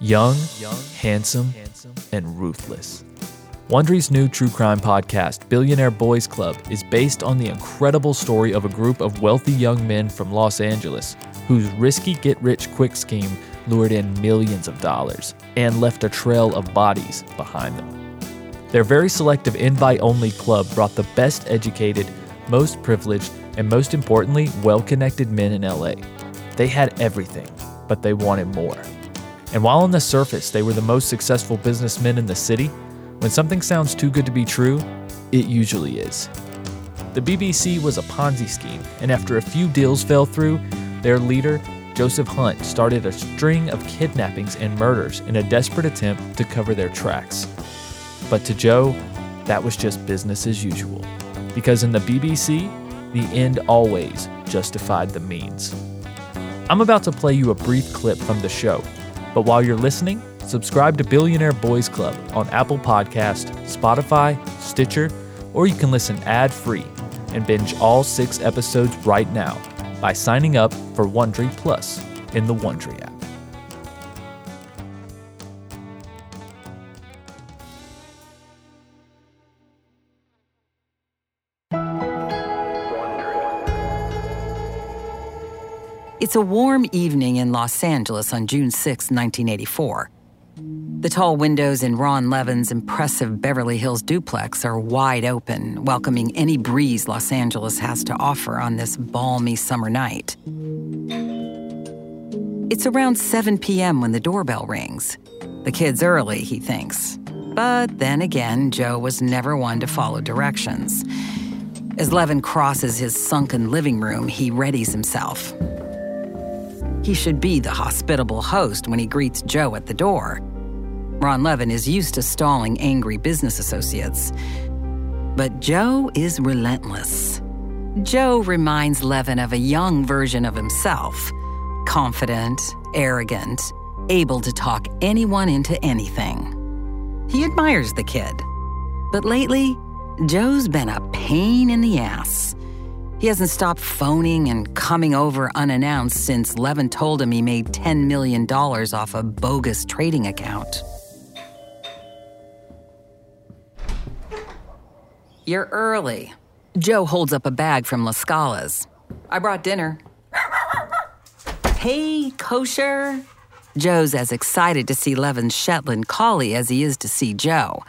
Young, handsome, and ruthless. Wondery's new true crime podcast, Billionaire Boys Club, is based on the incredible story of a group of wealthy young men from Los Angeles whose risky get rich quick scheme lured in millions of dollars and left a trail of bodies behind them. Their very selective invite only club brought the best educated, most privileged, and most importantly, well connected men in LA. They had everything, but they wanted more. And while on the surface they were the most successful businessmen in the city, when something sounds too good to be true, it usually is. The BBC was a Ponzi scheme, and after a few deals fell through, their leader, Joseph Hunt, started a string of kidnappings and murders in a desperate attempt to cover their tracks. But to Joe, that was just business as usual. Because in the BBC, the end always justified the means. I'm about to play you a brief clip from the show, but while you're listening, subscribe to Billionaire Boys Club on Apple Podcast, Spotify, Stitcher, or you can listen ad-free and binge all 6 episodes right now by signing up for Wondery Plus in the Wondery app. It's a warm evening in Los Angeles on June 6, 1984. The tall windows in Ron Levin's impressive Beverly Hills duplex are wide open, welcoming any breeze Los Angeles has to offer on this balmy summer night. It's around 7 p.m. when the doorbell rings. The kid's early, he thinks. But then again, Joe was never one to follow directions. As Levin crosses his sunken living room, he readies himself. He should be the hospitable host when he greets Joe at the door. Ron Levin is used to stalling angry business associates. But Joe is relentless. Joe reminds Levin of a young version of himself confident, arrogant, able to talk anyone into anything. He admires the kid. But lately, Joe's been a pain in the ass. He hasn't stopped phoning and coming over unannounced since Levin told him he made $10 million off a bogus trading account. You're early. Joe holds up a bag from La Scala's. I brought dinner. hey, kosher. Joe's as excited to see Levin's Shetland collie as he is to see Joe.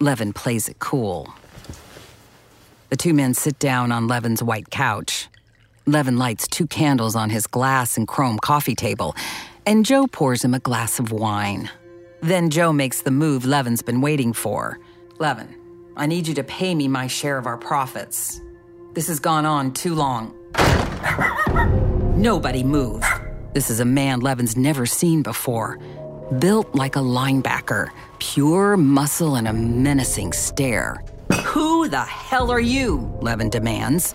Levin plays it cool. The two men sit down on Levin's white couch. Levin lights two candles on his glass and chrome coffee table, and Joe pours him a glass of wine. Then Joe makes the move Levin's been waiting for. Levin, I need you to pay me my share of our profits. This has gone on too long. Nobody move. This is a man Levin's never seen before. Built like a linebacker, pure muscle and a menacing stare. Who the hell are you? Levin demands.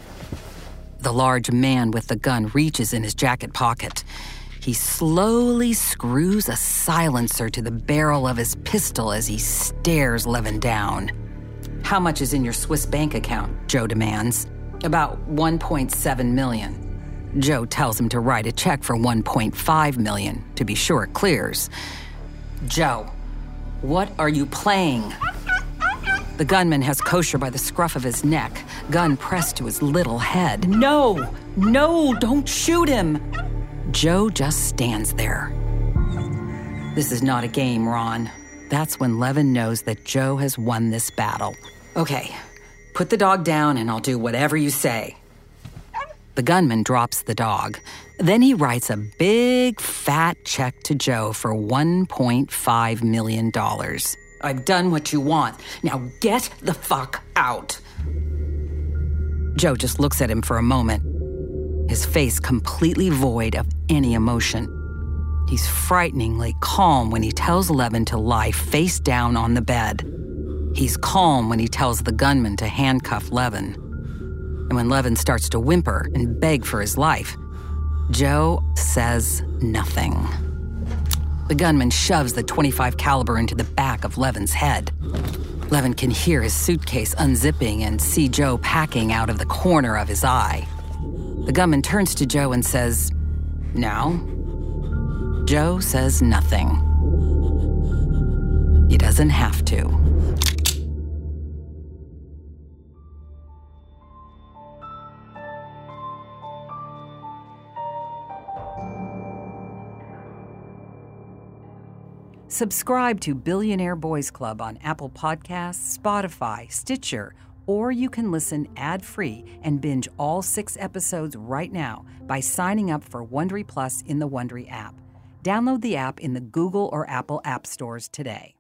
The large man with the gun reaches in his jacket pocket. He slowly screws a silencer to the barrel of his pistol as he stares Levin down. How much is in your Swiss bank account? Joe demands. About 1.7 million. Joe tells him to write a check for 1.5 million to be sure it clears. Joe, what are you playing? The gunman has kosher by the scruff of his neck, gun pressed to his little head. No, no, don't shoot him. Joe just stands there. This is not a game, Ron. That's when Levin knows that Joe has won this battle. Okay, put the dog down and I'll do whatever you say. The gunman drops the dog. Then he writes a big, fat check to Joe for $1.5 million. I've done what you want. Now get the fuck out. Joe just looks at him for a moment, his face completely void of any emotion. He's frighteningly calm when he tells Levin to lie face down on the bed. He's calm when he tells the gunman to handcuff Levin. And when Levin starts to whimper and beg for his life, Joe says nothing. The gunman shoves the 25 caliber into the back of Levin's head. Levin can hear his suitcase unzipping and see Joe packing out of the corner of his eye. The gunman turns to Joe and says, Now? Joe says nothing. He doesn't have to. Subscribe to Billionaire Boys Club on Apple Podcasts, Spotify, Stitcher, or you can listen ad-free and binge all 6 episodes right now by signing up for Wondery Plus in the Wondery app. Download the app in the Google or Apple App Stores today.